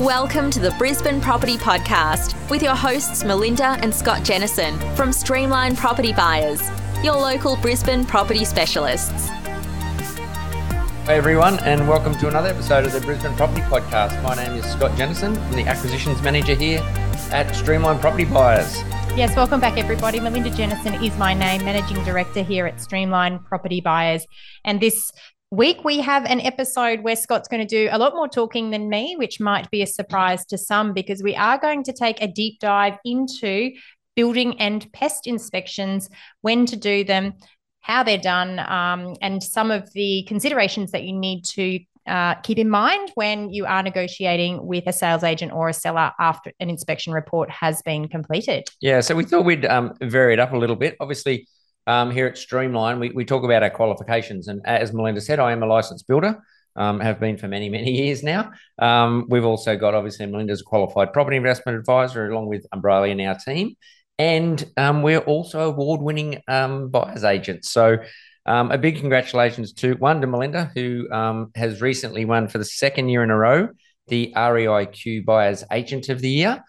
Welcome to the Brisbane Property Podcast with your hosts Melinda and Scott Jennison from Streamline Property Buyers, your local Brisbane property specialists. Hey everyone, and welcome to another episode of the Brisbane Property Podcast. My name is Scott Jennison. I'm the Acquisitions Manager here at Streamline Property Buyers. Yes, welcome back, everybody. Melinda Jennison is my name, Managing Director here at Streamline Property Buyers. And this week we have an episode where Scott's going to do a lot more talking than me, which might be a surprise to some because we are going to take a deep dive into building and pest inspections, when to do them, how they're done, um, and some of the considerations that you need to uh, keep in mind when you are negotiating with a sales agent or a seller after an inspection report has been completed. Yeah, so we thought we'd um, vary it up a little bit. Obviously, um, here at Streamline, we, we talk about our qualifications. And as Melinda said, I am a licensed builder, um, have been for many, many years now. Um, we've also got, obviously, Melinda's a qualified property investment advisor, along with Umbrella in our team. And um, we're also award winning um, buyers agents. So, um, a big congratulations to one to Melinda, who has recently won for the second year in a row the REIQ Buyers Agent of the Year.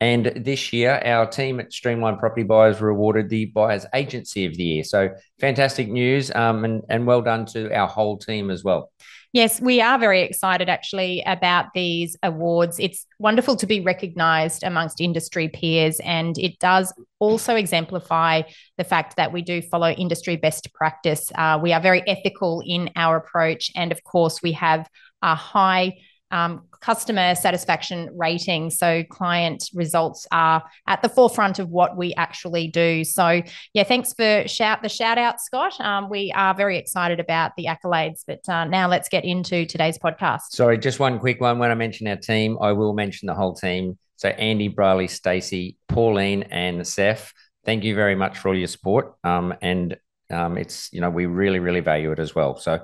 And this year, our team at Streamline Property Buyers were awarded the Buyers Agency of the Year. So fantastic news um, and, and well done to our whole team as well. Yes, we are very excited actually about these awards. It's wonderful to be recognised amongst industry peers, and it does also exemplify the fact that we do follow industry best practice. Uh, we are very ethical in our approach, and of course, we have a high um, customer satisfaction rating. So client results are at the forefront of what we actually do. So yeah, thanks for shout the shout out, Scott. Um, we are very excited about the accolades. But uh, now let's get into today's podcast. Sorry, just one quick one. When I mention our team, I will mention the whole team. So Andy, Briley, Stacey, Pauline, and Seth. Thank you very much for all your support. Um, and um, it's you know we really really value it as well. So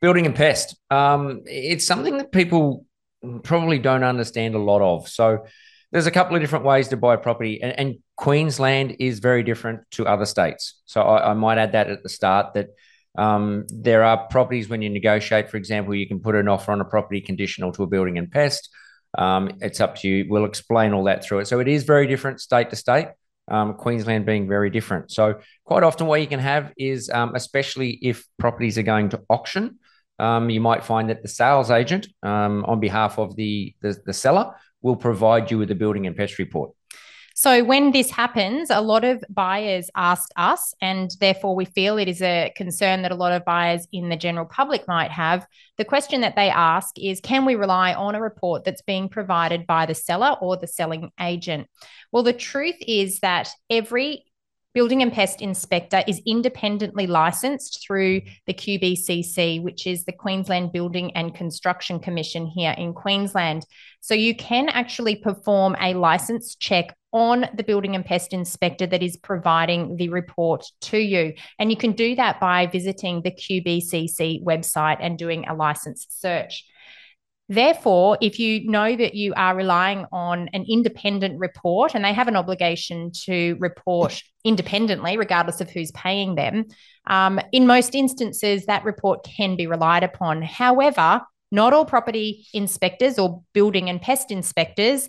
building and pest. Um, it's something that people probably don't understand a lot of. So there's a couple of different ways to buy property, and, and Queensland is very different to other states. So I, I might add that at the start that um, there are properties when you negotiate, for example, you can put an offer on a property conditional to a building and pest. Um, it's up to you. We'll explain all that through it. So it is very different state to state. Um, Queensland being very different. So quite often, what you can have is, um, especially if properties are going to auction, um, you might find that the sales agent, um, on behalf of the, the, the seller, will provide you with a building and pest report. So, when this happens, a lot of buyers ask us, and therefore we feel it is a concern that a lot of buyers in the general public might have. The question that they ask is Can we rely on a report that's being provided by the seller or the selling agent? Well, the truth is that every building and pest inspector is independently licensed through the QBCC, which is the Queensland Building and Construction Commission here in Queensland. So you can actually perform a license check on the building and pest inspector that is providing the report to you. And you can do that by visiting the QBCC website and doing a license search. Therefore, if you know that you are relying on an independent report and they have an obligation to report independently, regardless of who's paying them, um, in most instances, that report can be relied upon. However, not all property inspectors or building and pest inspectors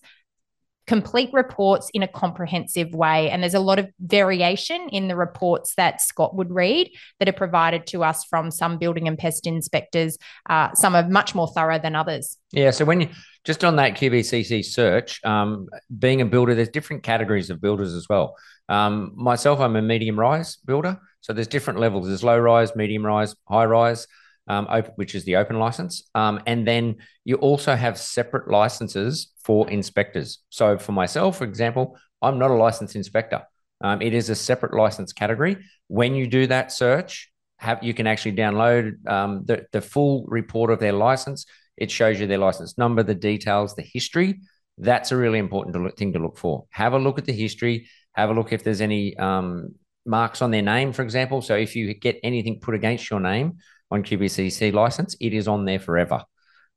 complete reports in a comprehensive way. And there's a lot of variation in the reports that Scott would read that are provided to us from some building and pest inspectors. Uh, some are much more thorough than others. Yeah. So when you just on that QBCC search, um, being a builder, there's different categories of builders as well. Um, myself, I'm a medium rise builder. So there's different levels. There's low rise, medium rise, high rise um, open, which is the open license. Um, and then you also have separate licenses for inspectors. So for myself, for example, I'm not a licensed inspector. Um, it is a separate license category. When you do that search, have you can actually download um, the, the full report of their license. It shows you their license number, the details, the history. That's a really important to look, thing to look for. Have a look at the history. Have a look if there's any um, marks on their name, for example. So if you get anything put against your name, on QBCC license, it is on there forever.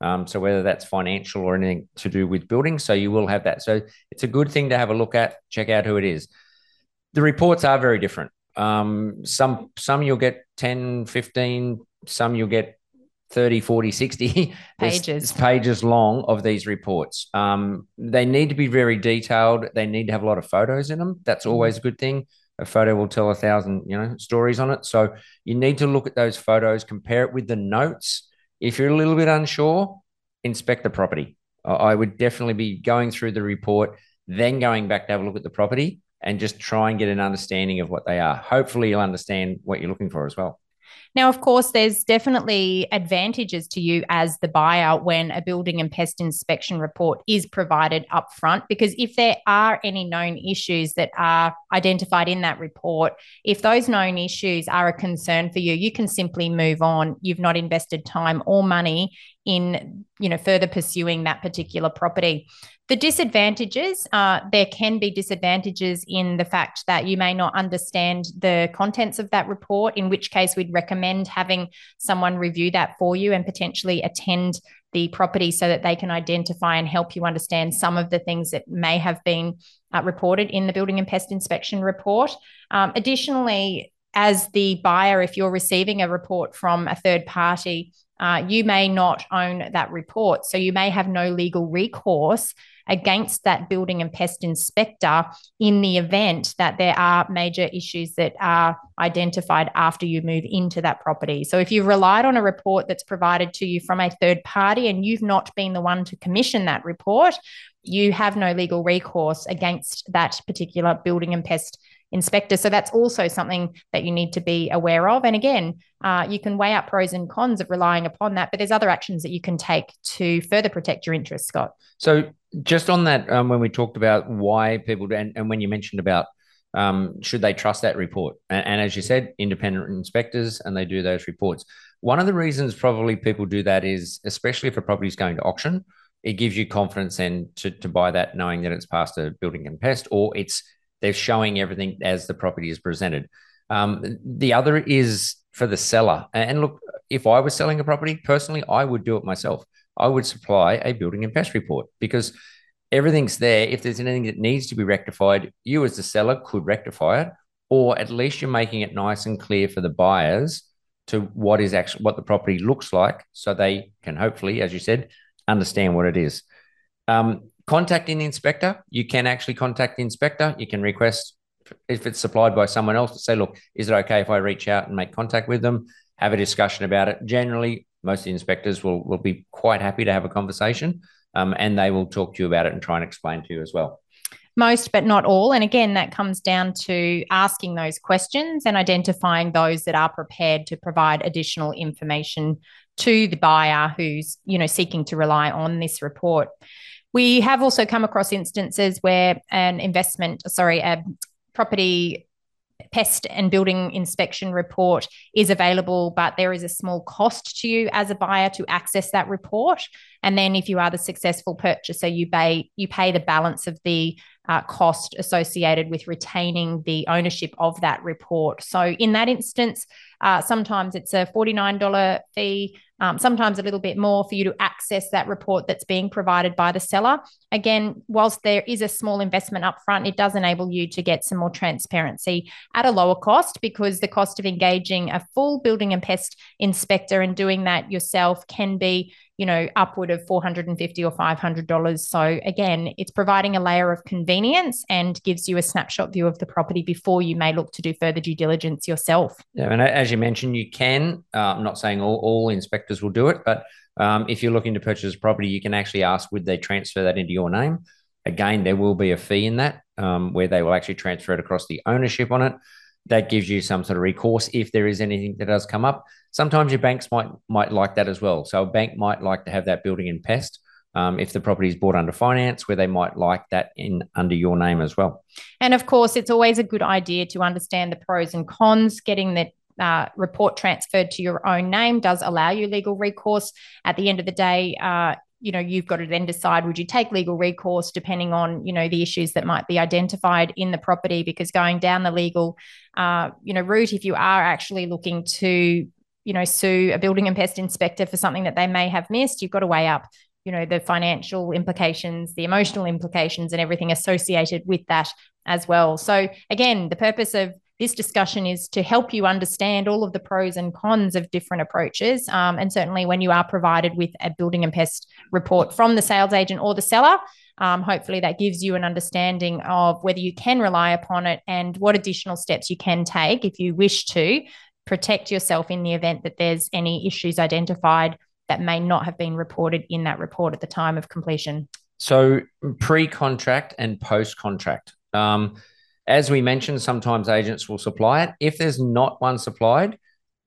Um, so whether that's financial or anything to do with building, so you will have that. So it's a good thing to have a look at, check out who it is. The reports are very different. Um, some some you'll get 10, 15, some you'll get 30, 40, 60 pages pages long of these reports. Um, they need to be very detailed. They need to have a lot of photos in them. That's mm-hmm. always a good thing. A photo will tell a thousand, you know, stories on it. So you need to look at those photos, compare it with the notes. If you're a little bit unsure, inspect the property. I would definitely be going through the report, then going back to have a look at the property and just try and get an understanding of what they are. Hopefully, you'll understand what you're looking for as well. Now, of course, there's definitely advantages to you as the buyer when a building and pest inspection report is provided upfront, because if there are any known issues that are identified in that report, if those known issues are a concern for you, you can simply move on. You've not invested time or money in you know further pursuing that particular property the disadvantages uh, there can be disadvantages in the fact that you may not understand the contents of that report in which case we'd recommend having someone review that for you and potentially attend the property so that they can identify and help you understand some of the things that may have been uh, reported in the building and pest inspection report. Um, additionally as the buyer if you're receiving a report from a third party uh, you may not own that report. So you may have no legal recourse against that building and pest inspector in the event that there are major issues that are identified after you move into that property. So if you've relied on a report that's provided to you from a third party and you've not been the one to commission that report, you have no legal recourse against that particular building and pest inspector. So that's also something that you need to be aware of. And again, uh, you can weigh up pros and cons of relying upon that, but there's other actions that you can take to further protect your interests, Scott. So just on that, um, when we talked about why people and, and when you mentioned about um, should they trust that report, and, and as you said, independent inspectors and they do those reports. One of the reasons probably people do that is, especially if a property is going to auction, it gives you confidence and to, to buy that knowing that it's past a building and pest or it's they're showing everything as the property is presented. Um, the other is for the seller. And look, if I was selling a property personally, I would do it myself. I would supply a building and pest report because everything's there. If there's anything that needs to be rectified, you as the seller could rectify it, or at least you're making it nice and clear for the buyers to what is actually what the property looks like, so they can hopefully, as you said, understand what it is. Um, contacting the inspector, you can actually contact the inspector. You can request if it's supplied by someone else to say, look, is it okay if I reach out and make contact with them, have a discussion about it? Generally, most inspectors will, will be quite happy to have a conversation um, and they will talk to you about it and try and explain to you as well. Most, but not all. And again, that comes down to asking those questions and identifying those that are prepared to provide additional information to the buyer who's, you know, seeking to rely on this report. We have also come across instances where an investment, sorry, a property pest and building inspection report is available, but there is a small cost to you as a buyer to access that report. And then if you are the successful purchaser, you pay you pay the balance of the uh, cost associated with retaining the ownership of that report. So in that instance, uh, sometimes it's a $49 fee um, sometimes a little bit more for you to access that report that's being provided by the seller. Again, whilst there is a small investment upfront, it does enable you to get some more transparency at a lower cost because the cost of engaging a full building and pest inspector and doing that yourself can be you know, upward of 450 or $500. So again, it's providing a layer of convenience and gives you a snapshot view of the property before you may look to do further due diligence yourself. Yeah, and as you mentioned, you can. Uh, I'm not saying all, all inspectors will do it, but um, if you're looking to purchase a property, you can actually ask, would they transfer that into your name? Again, there will be a fee in that um, where they will actually transfer it across the ownership on it that gives you some sort of recourse if there is anything that does come up. Sometimes your banks might might like that as well. So a bank might like to have that building in pest. Um, if the property is bought under finance, where they might like that in under your name as well. And of course, it's always a good idea to understand the pros and cons. Getting the uh, report transferred to your own name does allow you legal recourse. At the end of the day, uh, you know you've got to then decide would you take legal recourse depending on you know the issues that might be identified in the property? Because going down the legal uh, you know route if you are actually looking to you know sue a building and pest inspector for something that they may have missed you've got to weigh up you know the financial implications the emotional implications and everything associated with that as well. So again the purpose of this discussion is to help you understand all of the pros and cons of different approaches. Um, and certainly, when you are provided with a building and pest report from the sales agent or the seller, um, hopefully that gives you an understanding of whether you can rely upon it and what additional steps you can take if you wish to protect yourself in the event that there's any issues identified that may not have been reported in that report at the time of completion. So, pre contract and post contract. Um, as we mentioned, sometimes agents will supply it. If there's not one supplied,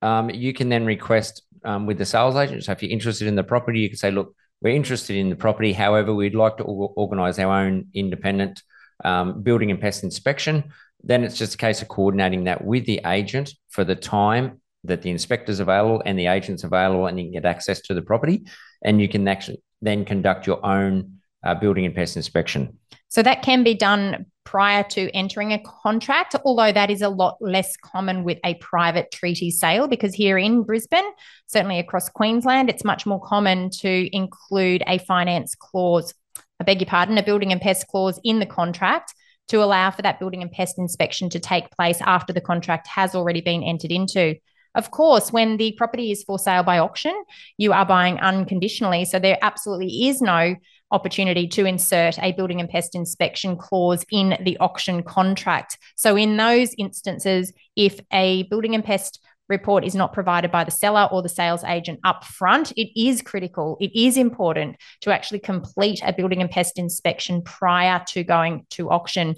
um, you can then request um, with the sales agent. So, if you're interested in the property, you can say, look, we're interested in the property. However, we'd like to organise our own independent um, building and pest inspection. Then it's just a case of coordinating that with the agent for the time that the inspector's available and the agent's available, and you can get access to the property, and you can actually then conduct your own uh, building and pest inspection. So that can be done prior to entering a contract, although that is a lot less common with a private treaty sale because here in Brisbane, certainly across Queensland, it's much more common to include a finance clause, I beg your pardon, a building and pest clause in the contract to allow for that building and pest inspection to take place after the contract has already been entered into. Of course, when the property is for sale by auction, you are buying unconditionally. So there absolutely is no opportunity to insert a building and pest inspection clause in the auction contract. So, in those instances, if a building and pest report is not provided by the seller or the sales agent up front, it is critical, it is important to actually complete a building and pest inspection prior to going to auction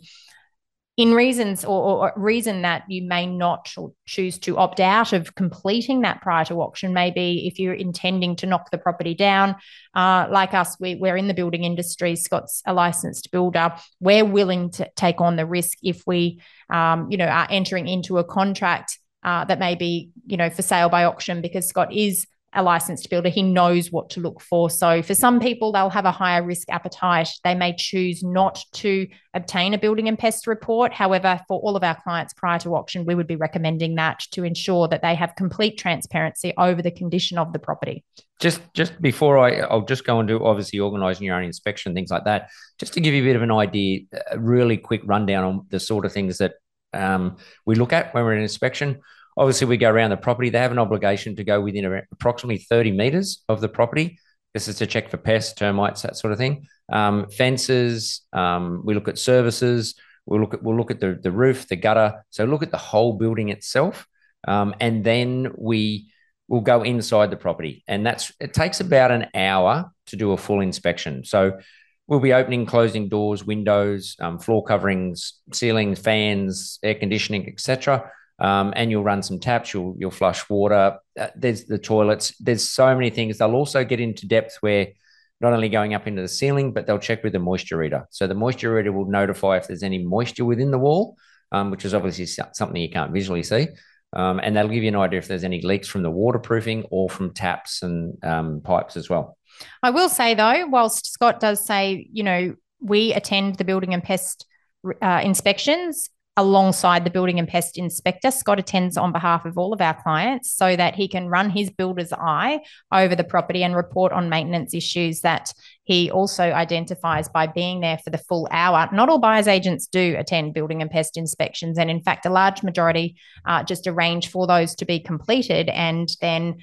in reasons or, or, reason that you may not choose to opt out of completing that prior to auction. Maybe if you're intending to knock the property down uh, like us we, we're in the building industry scott's a licensed builder. We're willing to take on the risk if we um, you know are entering into a contract uh, that may be you know for sale by auction because scott is a licensed builder, he knows what to look for. So, for some people, they'll have a higher risk appetite. They may choose not to obtain a building and pest report. However, for all of our clients prior to auction, we would be recommending that to ensure that they have complete transparency over the condition of the property. Just, just before I, I'll just go and do obviously organising your own inspection, things like that. Just to give you a bit of an idea, a really quick rundown on the sort of things that um, we look at when we're in inspection. Obviously, we go around the property. They have an obligation to go within approximately 30 meters of the property. This is to check for pests, termites, that sort of thing. Um, fences. Um, we look at services. We'll look at we'll look at the, the roof, the gutter. So look at the whole building itself, um, and then we will go inside the property. And that's it takes about an hour to do a full inspection. So we'll be opening, closing doors, windows, um, floor coverings, ceilings, fans, air conditioning, etc um, and you'll run some taps. You'll you'll flush water. Uh, there's the toilets. There's so many things. They'll also get into depth where not only going up into the ceiling, but they'll check with the moisture reader. So the moisture reader will notify if there's any moisture within the wall, um, which is obviously something you can't visually see. Um, and that'll give you an idea if there's any leaks from the waterproofing or from taps and um, pipes as well. I will say though, whilst Scott does say, you know, we attend the building and pest uh, inspections alongside the building and pest inspector. Scott attends on behalf of all of our clients so that he can run his builder's eye over the property and report on maintenance issues that he also identifies by being there for the full hour. Not all buyers agents do attend building and pest inspections. And in fact, a large majority uh, just arrange for those to be completed and then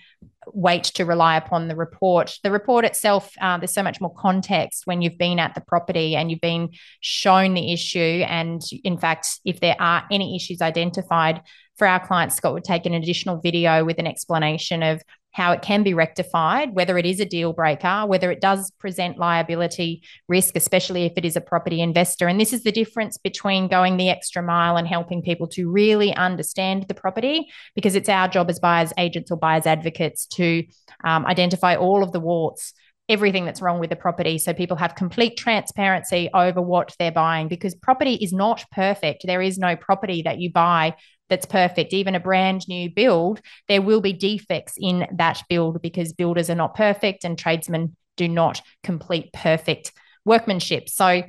wait to rely upon the report. The report itself, uh, there's so much more context when you've been at the property and you've been shown the issue. And in fact, if there are any issues identified for our clients, Scott would take an additional video with an explanation of how it can be rectified, whether it is a deal breaker, whether it does present liability risk, especially if it is a property investor. And this is the difference between going the extra mile and helping people to really understand the property, because it's our job as buyers agents or buyers advocates to um, identify all of the warts everything that's wrong with the property so people have complete transparency over what they're buying because property is not perfect there is no property that you buy that's perfect. Even a brand new build, there will be defects in that build because builders are not perfect and tradesmen do not complete perfect workmanship. So,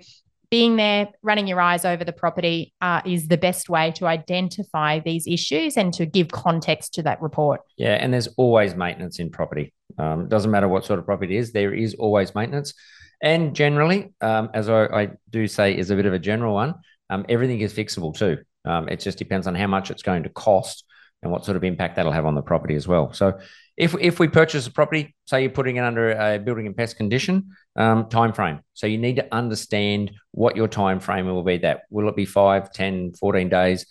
being there, running your eyes over the property uh, is the best way to identify these issues and to give context to that report. Yeah, and there's always maintenance in property. Um, doesn't matter what sort of property it is, there is always maintenance. And generally, um, as I, I, do say, is a bit of a general one, um, everything is fixable too. Um, it just depends on how much it's going to cost and what sort of impact that'll have on the property as well. So if, if we purchase a property, say you're putting it under a building and pest condition, um, time frame. So you need to understand what your time frame will be. That will it be 5, 10, 14 days?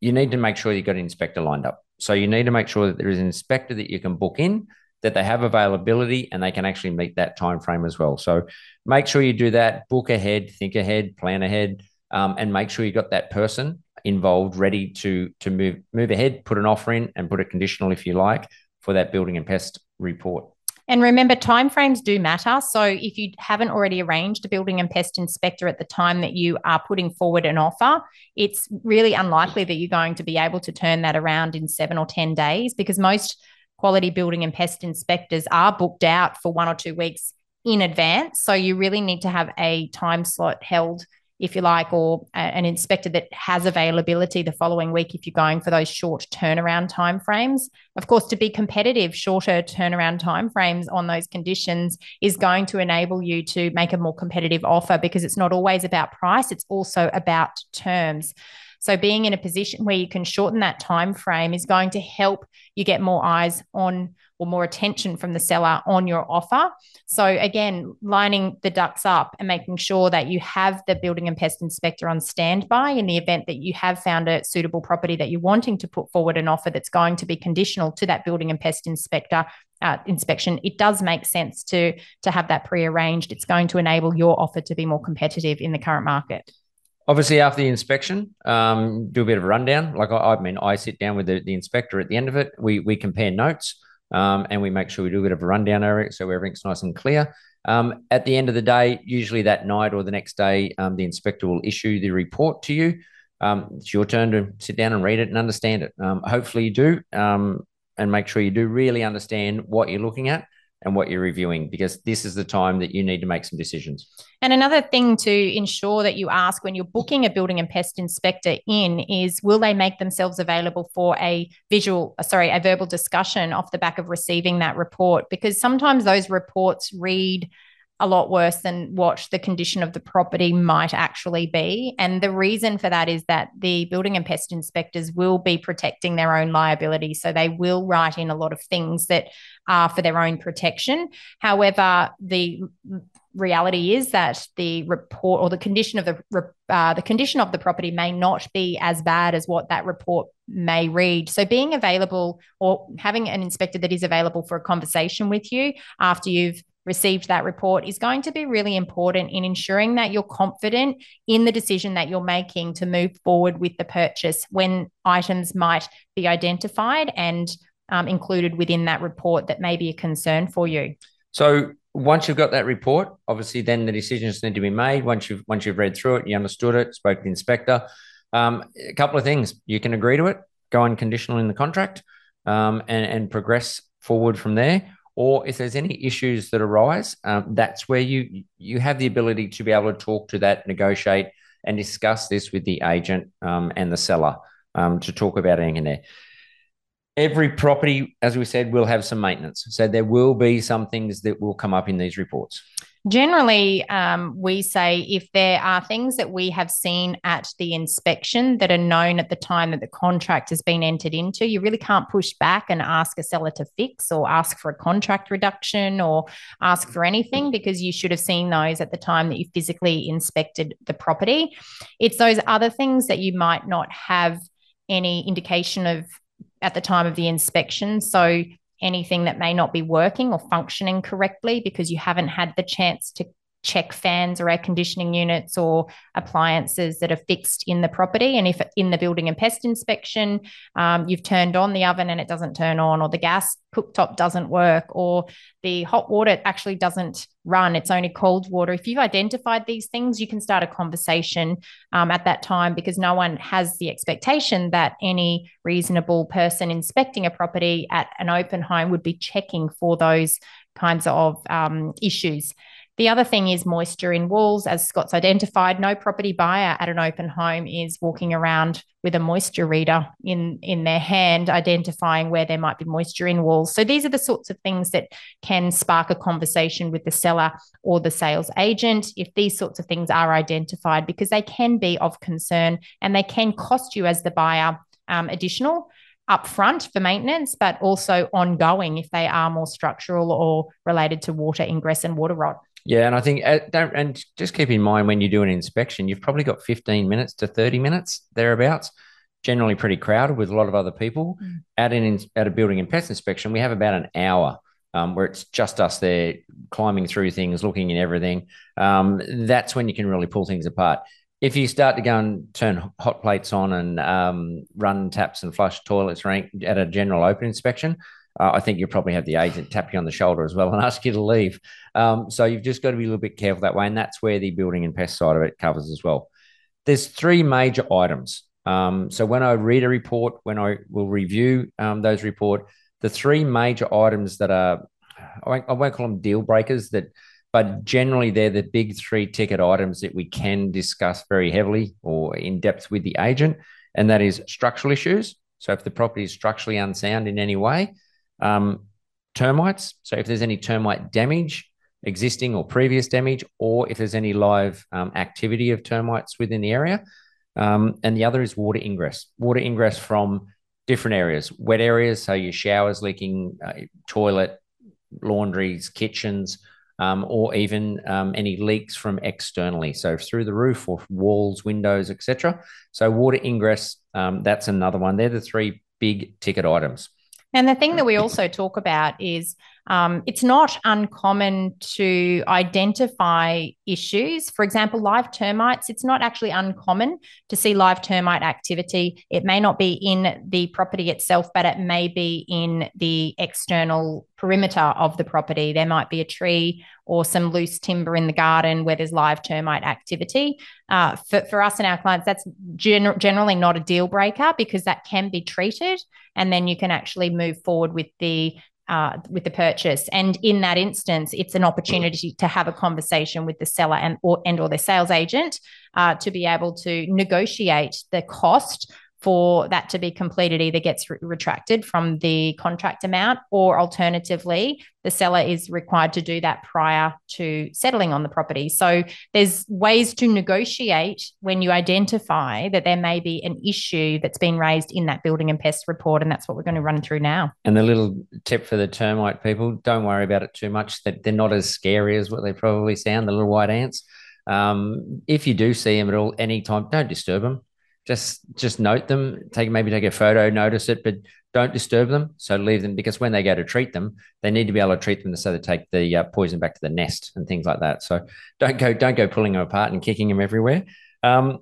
You need to make sure you've got an inspector lined up. So you need to make sure that there is an inspector that you can book in, that they have availability and they can actually meet that time frame as well. So make sure you do that, book ahead, think ahead, plan ahead, um, and make sure you've got that person involved, ready to to move move ahead, put an offer in, and put a conditional if you like for that building and pest report. And remember, timeframes do matter. So if you haven't already arranged a building and pest inspector at the time that you are putting forward an offer, it's really unlikely that you're going to be able to turn that around in seven or 10 days because most quality building and pest inspectors are booked out for one or two weeks in advance. So you really need to have a time slot held if you like, or an inspector that has availability the following week if you're going for those short turnaround timeframes. Of course, to be competitive, shorter turnaround timeframes on those conditions is going to enable you to make a more competitive offer because it's not always about price, it's also about terms. So being in a position where you can shorten that time frame is going to help you get more eyes on or more attention from the seller on your offer. So again, lining the ducks up and making sure that you have the building and pest inspector on standby in the event that you have found a suitable property that you're wanting to put forward an offer that's going to be conditional to that building and pest inspector uh, inspection, it does make sense to to have that pre-arranged. It's going to enable your offer to be more competitive in the current market. Obviously, after the inspection, um, do a bit of a rundown. Like I, I mean, I sit down with the, the inspector at the end of it. We we compare notes um, and we make sure we do a bit of a rundown over it so everything's nice and clear. Um, at the end of the day, usually that night or the next day, um, the inspector will issue the report to you. Um, it's your turn to sit down and read it and understand it. Um, hopefully, you do, um, and make sure you do really understand what you're looking at and what you're reviewing because this is the time that you need to make some decisions. And another thing to ensure that you ask when you're booking a building and pest inspector in is will they make themselves available for a visual, uh, sorry, a verbal discussion off the back of receiving that report? Because sometimes those reports read a lot worse than what the condition of the property might actually be. And the reason for that is that the building and pest inspectors will be protecting their own liability. So they will write in a lot of things that are for their own protection. However, the reality is that the report or the condition of the uh, the condition of the property may not be as bad as what that report may read. So being available or having an inspector that is available for a conversation with you after you've received that report is going to be really important in ensuring that you're confident in the decision that you're making to move forward with the purchase when items might be identified and um, included within that report that may be a concern for you. So once you've got that report, obviously then the decisions need to be made. Once you've once you've read through it, you understood it, spoke to the inspector. Um, a couple of things you can agree to it, go unconditional in the contract, um, and and progress forward from there or if there's any issues that arise, um, that's where you you have the ability to be able to talk to that, negotiate, and discuss this with the agent um, and the seller um, to talk about anything in there. Every property, as we said, will have some maintenance, so there will be some things that will come up in these reports. Generally, um, we say if there are things that we have seen at the inspection that are known at the time that the contract has been entered into, you really can't push back and ask a seller to fix or ask for a contract reduction or ask for anything because you should have seen those at the time that you physically inspected the property. It's those other things that you might not have any indication of at the time of the inspection. So anything that may not be working or functioning correctly because you haven't had the chance to check fans or air conditioning units or appliances that are fixed in the property. And if in the building and pest inspection, um, you've turned on the oven and it doesn't turn on, or the gas cooktop doesn't work, or the hot water actually doesn't run, it's only cold water. If you've identified these things, you can start a conversation um, at that time because no one has the expectation that any reasonable person inspecting a property at an open home would be checking for those kinds of um, issues. The other thing is moisture in walls. As Scott's identified, no property buyer at an open home is walking around with a moisture reader in, in their hand, identifying where there might be moisture in walls. So these are the sorts of things that can spark a conversation with the seller or the sales agent if these sorts of things are identified, because they can be of concern and they can cost you as the buyer um, additional upfront for maintenance, but also ongoing if they are more structural or related to water ingress and water rot. Yeah, and I think uh, don't and just keep in mind when you do an inspection, you've probably got 15 minutes to 30 minutes thereabouts. Generally pretty crowded with a lot of other people. Mm. At an at a building and pest inspection, we have about an hour um, where it's just us there climbing through things, looking at everything. Um, that's when you can really pull things apart if you start to go and turn hot plates on and um, run taps and flush toilets rank at a general open inspection, uh, I think you'll probably have the agent tap you on the shoulder as well and ask you to leave. Um, so you've just got to be a little bit careful that way, and that's where the building and pest side of it covers as well. There's three major items. Um, so when I read a report, when I will review um, those report, the three major items that are I won't, I won't call them deal breakers that but generally, they're the big three ticket items that we can discuss very heavily or in depth with the agent, and that is structural issues. So, if the property is structurally unsound in any way, um, termites. So, if there's any termite damage, existing or previous damage, or if there's any live um, activity of termites within the area. Um, and the other is water ingress, water ingress from different areas, wet areas, so your showers leaking, uh, toilet, laundries, kitchens, um, or even um, any leaks from externally, so through the roof or walls, windows, etc. So water ingress, um, that's another one. They're the three big ticket items. And the thing that we also talk about is um, it's not uncommon to identify issues. For example, live termites, it's not actually uncommon to see live termite activity. It may not be in the property itself, but it may be in the external perimeter of the property. There might be a tree or some loose timber in the garden where there's live termite activity. Uh, for, for us and our clients, that's gen- generally not a deal breaker because that can be treated. And then you can actually move forward with the uh, with the purchase. And in that instance, it's an opportunity to have a conversation with the seller and or and or their sales agent uh, to be able to negotiate the cost for that to be completed either gets re- retracted from the contract amount or alternatively the seller is required to do that prior to settling on the property. So there's ways to negotiate when you identify that there may be an issue that's been raised in that building and pest report and that's what we're going to run through now. And the little tip for the termite people don't worry about it too much. That they're not as scary as what they probably sound the little white ants. Um, if you do see them at all any time don't disturb them just just note them. Take maybe take a photo notice it but don't disturb them. So leave them because when they go to treat them they need to be able to treat them so they take the uh, poison back to the nest and things like that. So don't go don't go pulling them apart and kicking them everywhere. Um,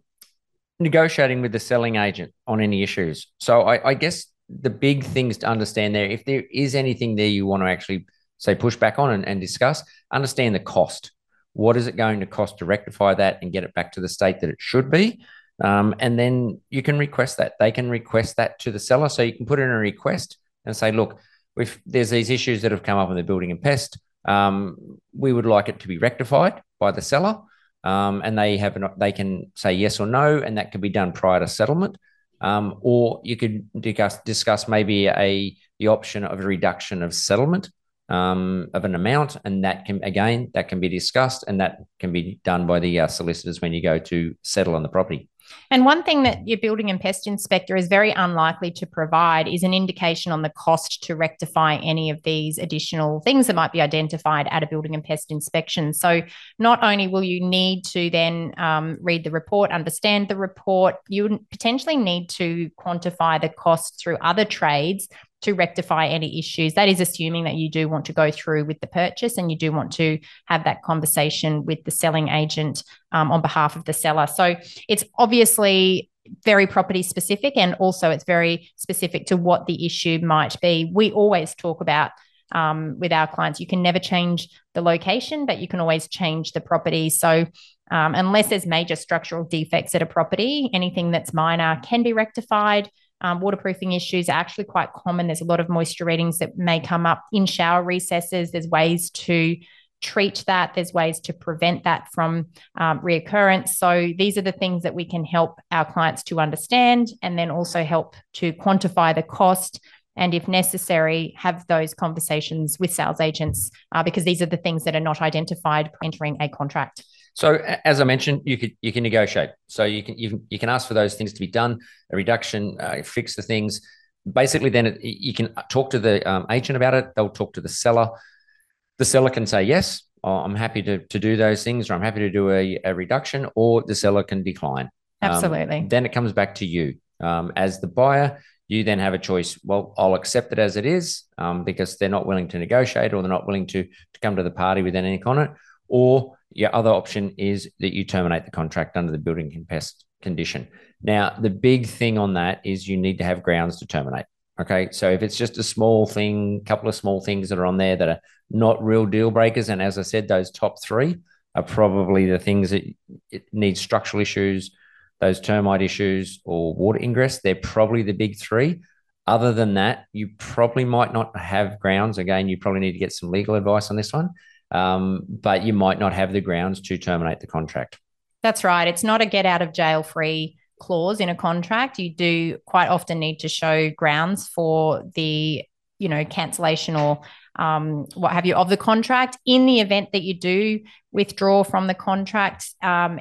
negotiating with the selling agent on any issues. So I, I guess the big things to understand there if there is anything there you want to actually say push back on and, and discuss understand the cost. What is it going to cost to rectify that and get it back to the state that it should be um, and then you can request that. They can request that to the seller. So you can put in a request and say, look, if there's these issues that have come up in the building and pest, um, we would like it to be rectified by the seller. Um, and they have an, they can say yes or no, and that can be done prior to settlement. Um, or you could discuss, discuss maybe a the option of a reduction of settlement um, of an amount, and that can again that can be discussed, and that can be done by the uh, solicitors when you go to settle on the property. And one thing that your building and pest inspector is very unlikely to provide is an indication on the cost to rectify any of these additional things that might be identified at a building and pest inspection. So, not only will you need to then um, read the report, understand the report, you potentially need to quantify the cost through other trades to rectify any issues. That is assuming that you do want to go through with the purchase and you do want to have that conversation with the selling agent um, on behalf of the seller. So it's obviously very property specific and also it's very specific to what the issue might be. We always talk about um, with our clients, you can never change the location, but you can always change the property. So um, unless there's major structural defects at a property, anything that's minor can be rectified. Um, waterproofing issues are actually quite common. There's a lot of moisture readings that may come up in shower recesses. There's ways to treat that. There's ways to prevent that from um, reoccurrence. So these are the things that we can help our clients to understand and then also help to quantify the cost and if necessary have those conversations with sales agents uh, because these are the things that are not identified entering a contract so as I mentioned, you could you can negotiate. So you can you can, you can ask for those things to be done, a reduction, uh, fix the things. Basically, then it, you can talk to the um, agent about it. They'll talk to the seller. The seller can say yes, oh, I'm happy to, to do those things, or I'm happy to do a, a reduction, or the seller can decline. Um, Absolutely. Um, then it comes back to you um, as the buyer. You then have a choice. Well, I'll accept it as it is um, because they're not willing to negotiate, or they're not willing to to come to the party with anything on it, or your other option is that you terminate the contract under the building pest condition. Now, the big thing on that is you need to have grounds to terminate. Okay. So if it's just a small thing, a couple of small things that are on there that are not real deal breakers, and as I said, those top three are probably the things that need structural issues, those termite issues, or water ingress. They're probably the big three. Other than that, you probably might not have grounds. Again, you probably need to get some legal advice on this one um, but you might not have the grounds to terminate the contract. That's right. It's not a get out of jail free clause in a contract. You do quite often need to show grounds for the, you know, cancellation or um, what have you of the contract. In the event that you do withdraw from the contract, um,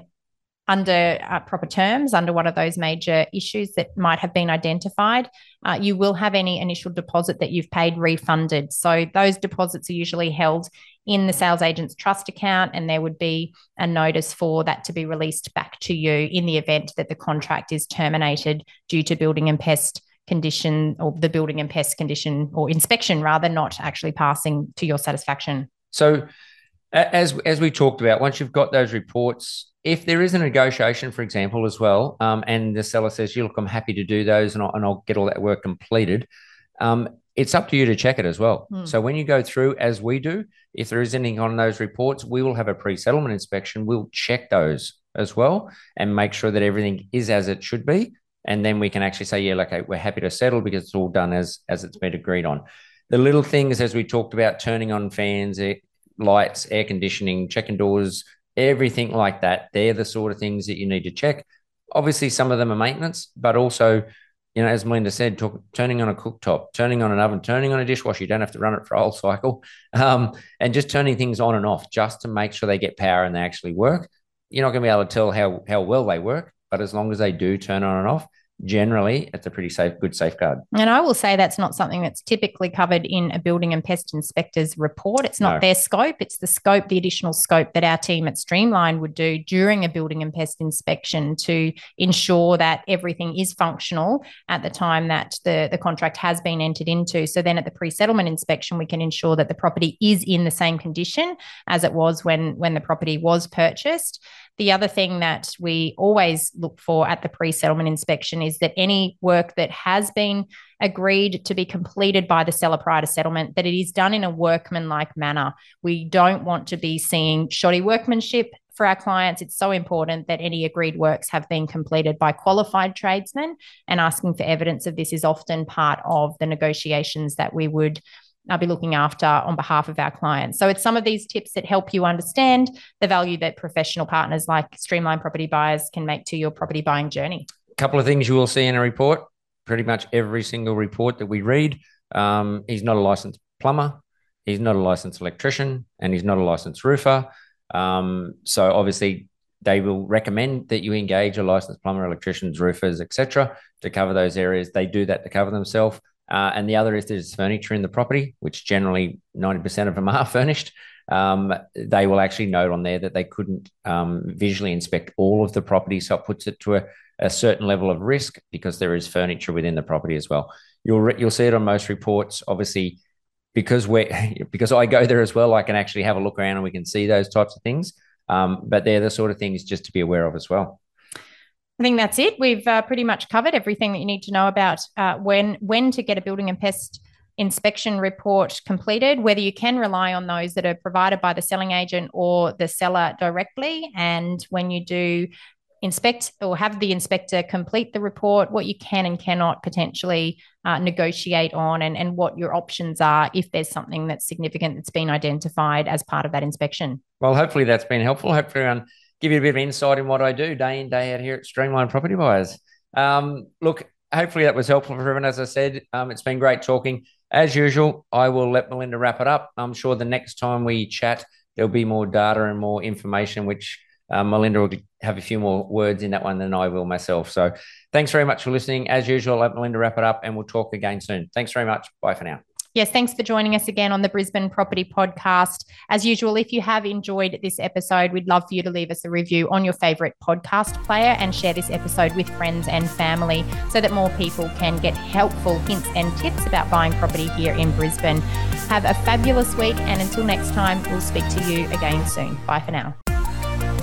under uh, proper terms, under one of those major issues that might have been identified, uh, you will have any initial deposit that you've paid refunded. So those deposits are usually held in the sales agent's trust account, and there would be a notice for that to be released back to you in the event that the contract is terminated due to building and pest condition or the building and pest condition or inspection rather not actually passing to your satisfaction. So as as we talked about, once you've got those reports, if there is a negotiation, for example, as well, um, and the seller says, "You look, I'm happy to do those, and I'll, and I'll get all that work completed," um, it's up to you to check it as well. Mm. So when you go through, as we do, if there is anything on those reports, we will have a pre-settlement inspection. We'll check those as well and make sure that everything is as it should be, and then we can actually say, "Yeah, okay, we're happy to settle because it's all done as as it's been agreed on." The little things, as we talked about, turning on fans, lights, air conditioning, checking doors, everything like that. They're the sort of things that you need to check. Obviously, some of them are maintenance, but also, you know, as Melinda said, talk, turning on a cooktop, turning on an oven, turning on a dishwasher. You don't have to run it for a whole cycle, um, and just turning things on and off just to make sure they get power and they actually work. You're not going to be able to tell how how well they work, but as long as they do turn on and off, generally it's a pretty safe good safeguard. And i will say that's not something that's typically covered in a building and pest inspector's report. It's not no. their scope. It's the scope the additional scope that our team at streamline would do during a building and pest inspection to ensure that everything is functional at the time that the, the contract has been entered into. So then at the pre-settlement inspection we can ensure that the property is in the same condition as it was when when the property was purchased the other thing that we always look for at the pre settlement inspection is that any work that has been agreed to be completed by the seller prior to settlement, that it is done in a workmanlike manner. We don't want to be seeing shoddy workmanship for our clients, it's so important that any agreed works have been completed by qualified tradesmen, and asking for evidence of this is often part of the negotiations that we would I'll be looking after on behalf of our clients. So it's some of these tips that help you understand the value that professional partners like Streamline Property Buyers can make to your property buying journey. A couple of things you will see in a report. Pretty much every single report that we read, um, he's not a licensed plumber, he's not a licensed electrician, and he's not a licensed roofer. Um, so obviously, they will recommend that you engage a licensed plumber, electricians, roofers, etc., to cover those areas. They do that to cover themselves. Uh, and the other is there's furniture in the property, which generally 90% of them are furnished. Um, they will actually note on there that they couldn't um, visually inspect all of the property. So it puts it to a, a, certain level of risk because there is furniture within the property as well. You'll, you'll see it on most reports. Obviously, because we because I go there as well, I can actually have a look around and we can see those types of things. Um, but they're the sort of things just to be aware of as well. I think that's it. We've uh, pretty much covered everything that you need to know about uh, when when to get a building and pest inspection report completed, whether you can rely on those that are provided by the selling agent or the seller directly, and when you do inspect or have the inspector complete the report, what you can and cannot potentially uh, negotiate on, and, and what your options are if there's something that's significant that's been identified as part of that inspection. Well, hopefully that's been helpful. Hopefully, I'll give you a bit of insight in what I do day in, day out here at Streamline Property Buyers. Um, look, hopefully that was helpful for everyone. As I said, um, it's been great talking. As usual, I will let Melinda wrap it up. I'm sure the next time we chat, there'll be more data and more information, which um, Melinda will have a few more words in that one than I will myself. So thanks very much for listening. As usual, I'll let Melinda wrap it up and we'll talk again soon. Thanks very much. Bye for now. Yes, thanks for joining us again on the Brisbane Property Podcast. As usual, if you have enjoyed this episode, we'd love for you to leave us a review on your favourite podcast player and share this episode with friends and family so that more people can get helpful hints and tips about buying property here in Brisbane. Have a fabulous week, and until next time, we'll speak to you again soon. Bye for now.